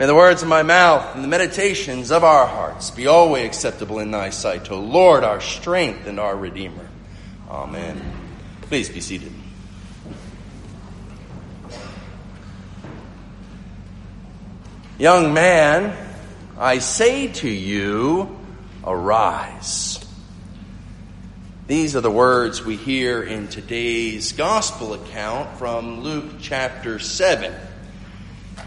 May the words of my mouth and the meditations of our hearts be always acceptable in thy sight, O Lord, our strength and our Redeemer. Amen. Please be seated. Young man, I say to you, arise. These are the words we hear in today's gospel account from Luke chapter 7.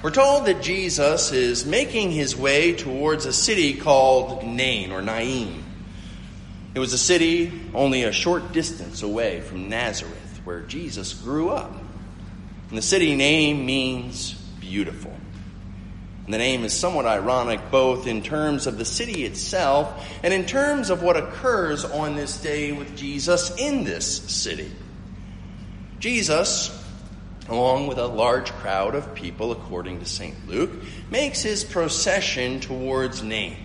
We're told that Jesus is making his way towards a city called Nain or Nain. It was a city only a short distance away from Nazareth, where Jesus grew up. And the city name means beautiful. And the name is somewhat ironic both in terms of the city itself and in terms of what occurs on this day with Jesus in this city. Jesus along with a large crowd of people, according to St. Luke, makes his procession towards Nain.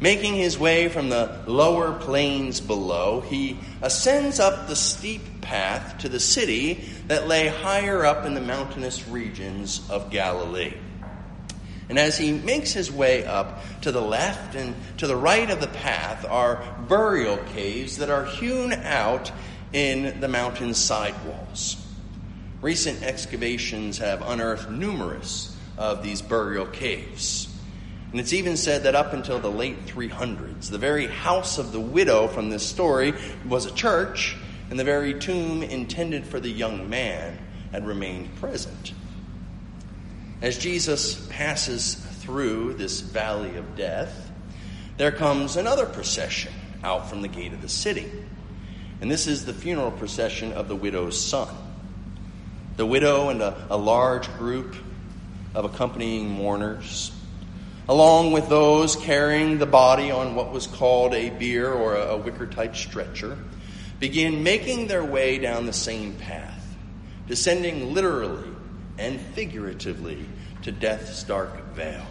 Making his way from the lower plains below, he ascends up the steep path to the city that lay higher up in the mountainous regions of Galilee. And as he makes his way up to the left and to the right of the path are burial caves that are hewn out in the mountain side walls. Recent excavations have unearthed numerous of these burial caves. And it's even said that up until the late 300s, the very house of the widow from this story was a church, and the very tomb intended for the young man had remained present. As Jesus passes through this valley of death, there comes another procession out from the gate of the city. And this is the funeral procession of the widow's son the widow and a, a large group of accompanying mourners, along with those carrying the body on what was called a bier or a, a wicker type stretcher, begin making their way down the same path, descending literally and figuratively to death's dark vale.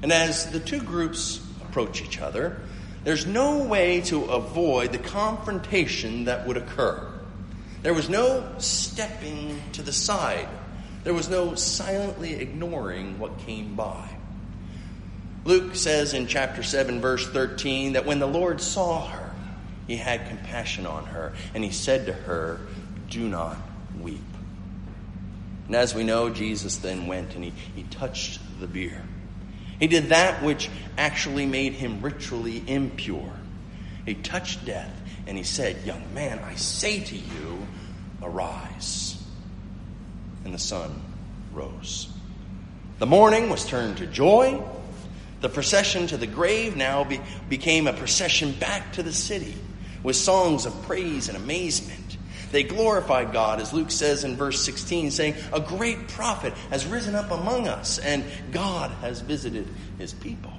And as the two groups approach each other, there's no way to avoid the confrontation that would occur. There was no stepping to the side. There was no silently ignoring what came by. Luke says in chapter 7, verse 13, that when the Lord saw her, he had compassion on her, and he said to her, Do not weep. And as we know, Jesus then went and he, he touched the bier. He did that which actually made him ritually impure. He touched death and he said, Young man, I say to you, arise. And the son rose. The mourning was turned to joy. The procession to the grave now be, became a procession back to the city with songs of praise and amazement. They glorified God, as Luke says in verse 16, saying, A great prophet has risen up among us, and God has visited his people.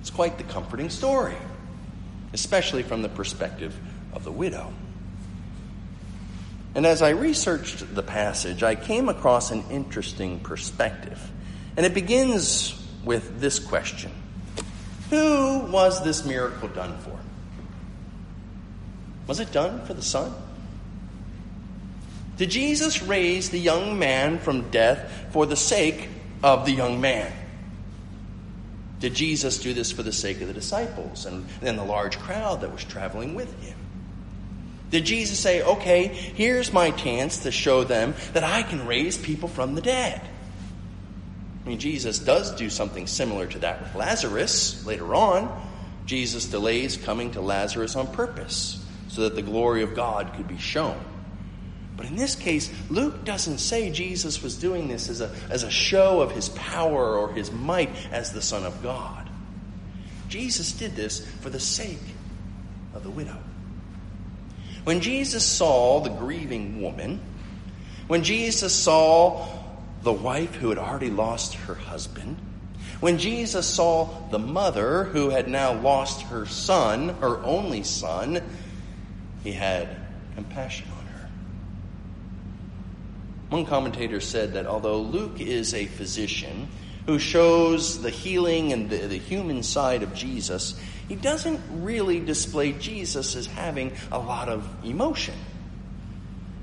It's quite the comforting story especially from the perspective of the widow. And as I researched the passage, I came across an interesting perspective. And it begins with this question Who was this miracle done for? Was it done for the son? Did Jesus raise the young man from death for the sake of the young man? Did Jesus do this for the sake of the disciples and then the large crowd that was traveling with him? Did Jesus say, okay, here's my chance to show them that I can raise people from the dead? I mean, Jesus does do something similar to that with Lazarus later on. Jesus delays coming to Lazarus on purpose so that the glory of God could be shown. But in this case, Luke doesn't say Jesus was doing this as a, as a show of his power or his might as the Son of God. Jesus did this for the sake of the widow. When Jesus saw the grieving woman, when Jesus saw the wife who had already lost her husband, when Jesus saw the mother who had now lost her son, her only son, he had compassion on her. one commentator said that although Luke is a physician who shows the healing and the, the human side of Jesus, he doesn't really display Jesus as having a lot of emotion.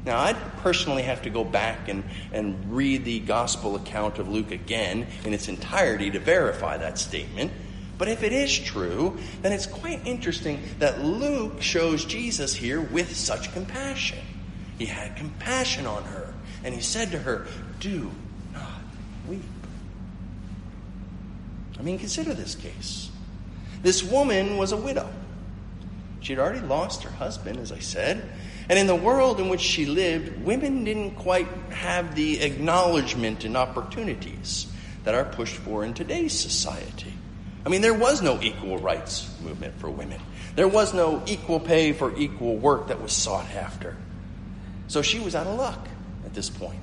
Now, I'd personally have to go back and, and read the gospel account of Luke again in its entirety to verify that statement. But if it is true, then it's quite interesting that Luke shows Jesus here with such compassion. He had compassion on her, and he said to her, Do not weep. I mean, consider this case. This woman was a widow. She had already lost her husband, as I said. And in the world in which she lived, women didn't quite have the acknowledgement and opportunities that are pushed for in today's society. I mean, there was no equal rights movement for women. There was no equal pay for equal work that was sought after. So she was out of luck at this point.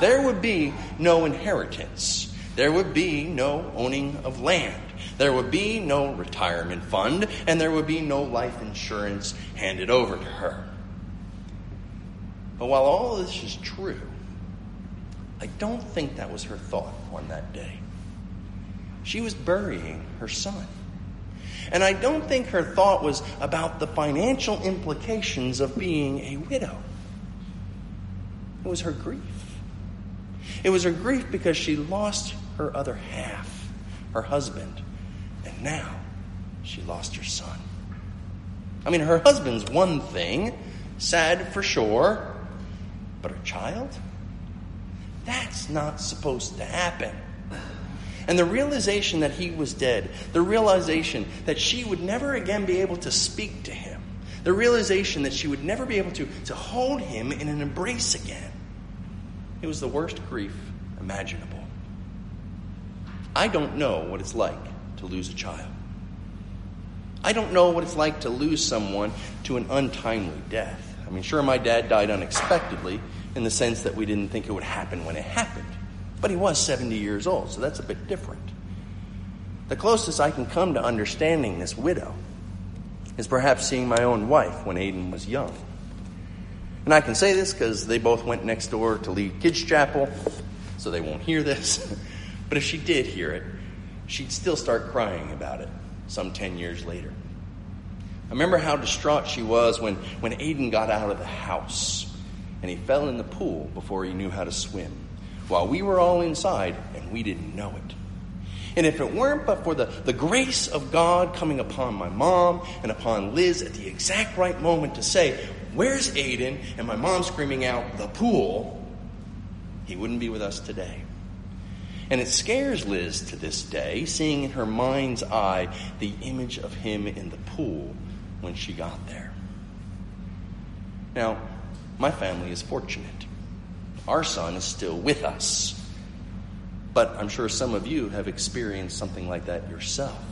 There would be no inheritance. There would be no owning of land. There would be no retirement fund, and there would be no life insurance handed over to her. But while all this is true, I don't think that was her thought on that day. She was burying her son. And I don't think her thought was about the financial implications of being a widow. It was her grief. It was her grief because she lost her other half, her husband, and now she lost her son. I mean, her husband's one thing, sad for sure, but her child? That's not supposed to happen. And the realization that he was dead, the realization that she would never again be able to speak to him, the realization that she would never be able to, to hold him in an embrace again, it was the worst grief imaginable. I don't know what it's like to lose a child. I don't know what it's like to lose someone to an untimely death. I mean, sure, my dad died unexpectedly in the sense that we didn't think it would happen when it happened. But he was 70 years old, so that's a bit different. The closest I can come to understanding this widow is perhaps seeing my own wife when Aiden was young. And I can say this because they both went next door to lead kids' chapel, so they won't hear this. but if she did hear it, she'd still start crying about it some 10 years later. I remember how distraught she was when, when Aiden got out of the house and he fell in the pool before he knew how to swim, while we were all inside and we didn't know it. And if it weren't but for the, the grace of God coming upon my mom and upon Liz at the exact right moment to say, Where's Aiden? and my mom screaming out, The pool, he wouldn't be with us today. And it scares Liz to this day, seeing in her mind's eye the image of him in the pool when she got there. Now, my family is fortunate. Our son is still with us. But I'm sure some of you have experienced something like that yourself,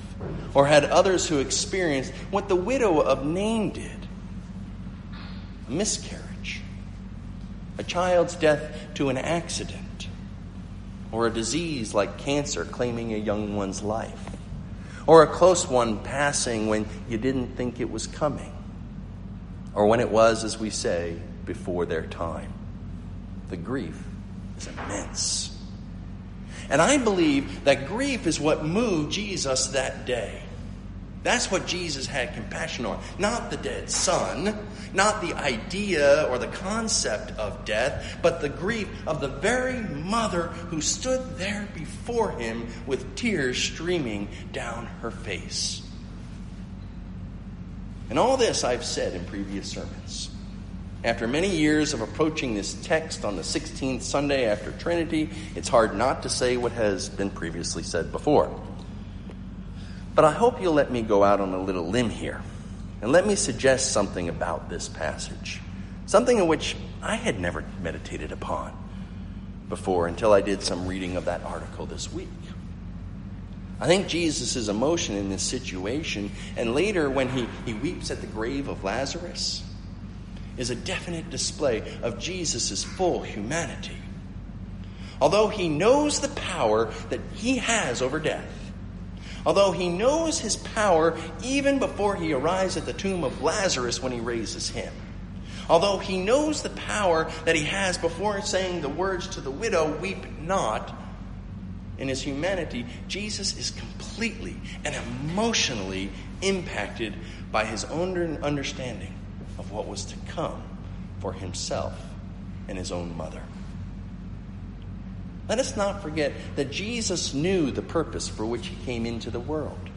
or had others who experienced what the widow of Nain did a miscarriage, a child's death to an accident, or a disease like cancer claiming a young one's life or a close one passing when you didn't think it was coming, or when it was, as we say, before their time. The grief is immense. And I believe that grief is what moved Jesus that day. That's what Jesus had compassion on. Not the dead son, not the idea or the concept of death, but the grief of the very mother who stood there before him with tears streaming down her face. And all this I've said in previous sermons. After many years of approaching this text on the 16th Sunday after Trinity, it's hard not to say what has been previously said before. But I hope you'll let me go out on a little limb here and let me suggest something about this passage, something in which I had never meditated upon before until I did some reading of that article this week. I think Jesus' emotion in this situation, and later when he, he weeps at the grave of Lazarus, is a definite display of Jesus' full humanity. Although he knows the power that he has over death, Although he knows his power even before he arrives at the tomb of Lazarus when he raises him. Although he knows the power that he has before saying the words to the widow, Weep not, in his humanity, Jesus is completely and emotionally impacted by his own understanding of what was to come for himself and his own mother. Let us not forget that Jesus knew the purpose for which he came into the world.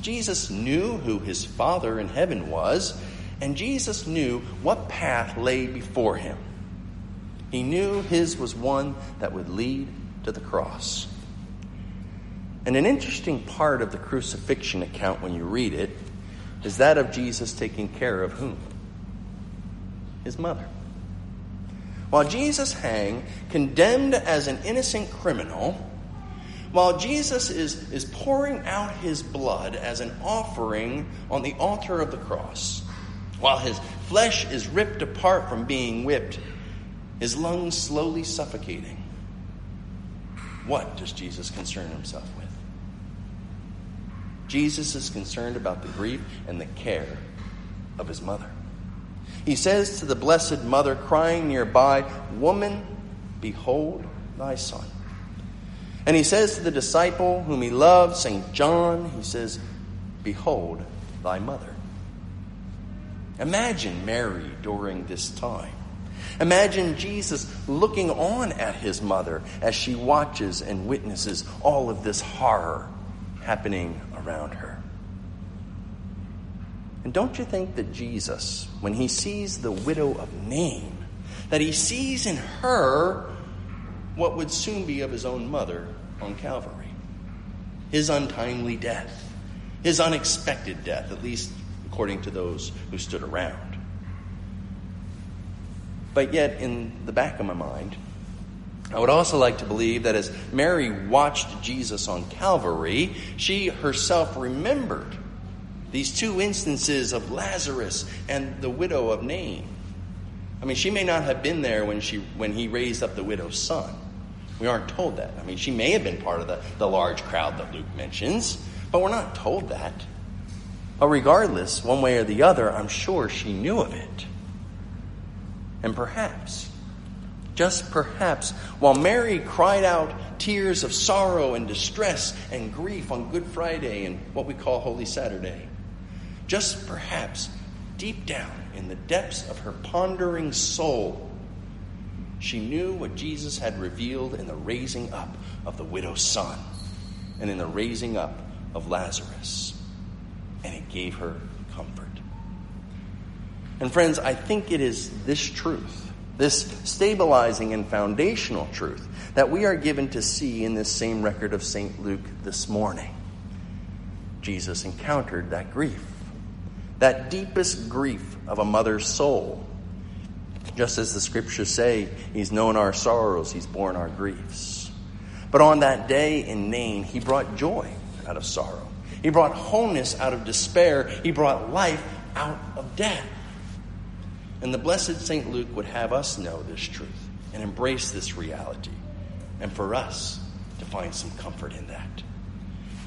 Jesus knew who his Father in heaven was, and Jesus knew what path lay before him. He knew his was one that would lead to the cross. And an interesting part of the crucifixion account when you read it is that of Jesus taking care of whom? His mother. While Jesus hang, condemned as an innocent criminal, while Jesus is, is pouring out his blood as an offering on the altar of the cross, while his flesh is ripped apart from being whipped, his lungs slowly suffocating, what does Jesus concern himself with? Jesus is concerned about the grief and the care of his mother. He says to the Blessed Mother crying nearby, Woman, behold thy son. And he says to the disciple whom he loved, St. John, he says, Behold thy mother. Imagine Mary during this time. Imagine Jesus looking on at his mother as she watches and witnesses all of this horror happening around her. And don't you think that Jesus, when he sees the widow of Nain, that he sees in her what would soon be of his own mother on Calvary? His untimely death, his unexpected death, at least according to those who stood around. But yet, in the back of my mind, I would also like to believe that as Mary watched Jesus on Calvary, she herself remembered these two instances of Lazarus and the widow of Nain. I mean, she may not have been there when, she, when he raised up the widow's son. We aren't told that. I mean, she may have been part of the, the large crowd that Luke mentions, but we're not told that. But regardless, one way or the other, I'm sure she knew of it. And perhaps, just perhaps, while Mary cried out tears of sorrow and distress and grief on Good Friday and what we call Holy Saturday, just perhaps deep down in the depths of her pondering soul, she knew what Jesus had revealed in the raising up of the widow's son and in the raising up of Lazarus. And it gave her comfort. And friends, I think it is this truth, this stabilizing and foundational truth, that we are given to see in this same record of St. Luke this morning. Jesus encountered that grief that deepest grief of a mother's soul. Just as the scriptures say, He's known our sorrows, He's borne our griefs. But on that day in Nain, He brought joy out of sorrow. He brought wholeness out of despair. He brought life out of death. And the blessed St. Luke would have us know this truth and embrace this reality, and for us to find some comfort in that.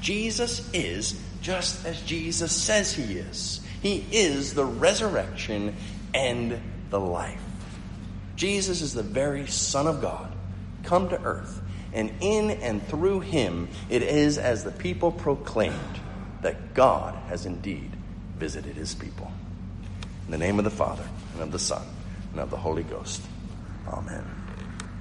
Jesus is just as Jesus says he is. He is the resurrection and the life. Jesus is the very Son of God, come to earth. And in and through him, it is as the people proclaimed that God has indeed visited his people. In the name of the Father, and of the Son, and of the Holy Ghost. Amen.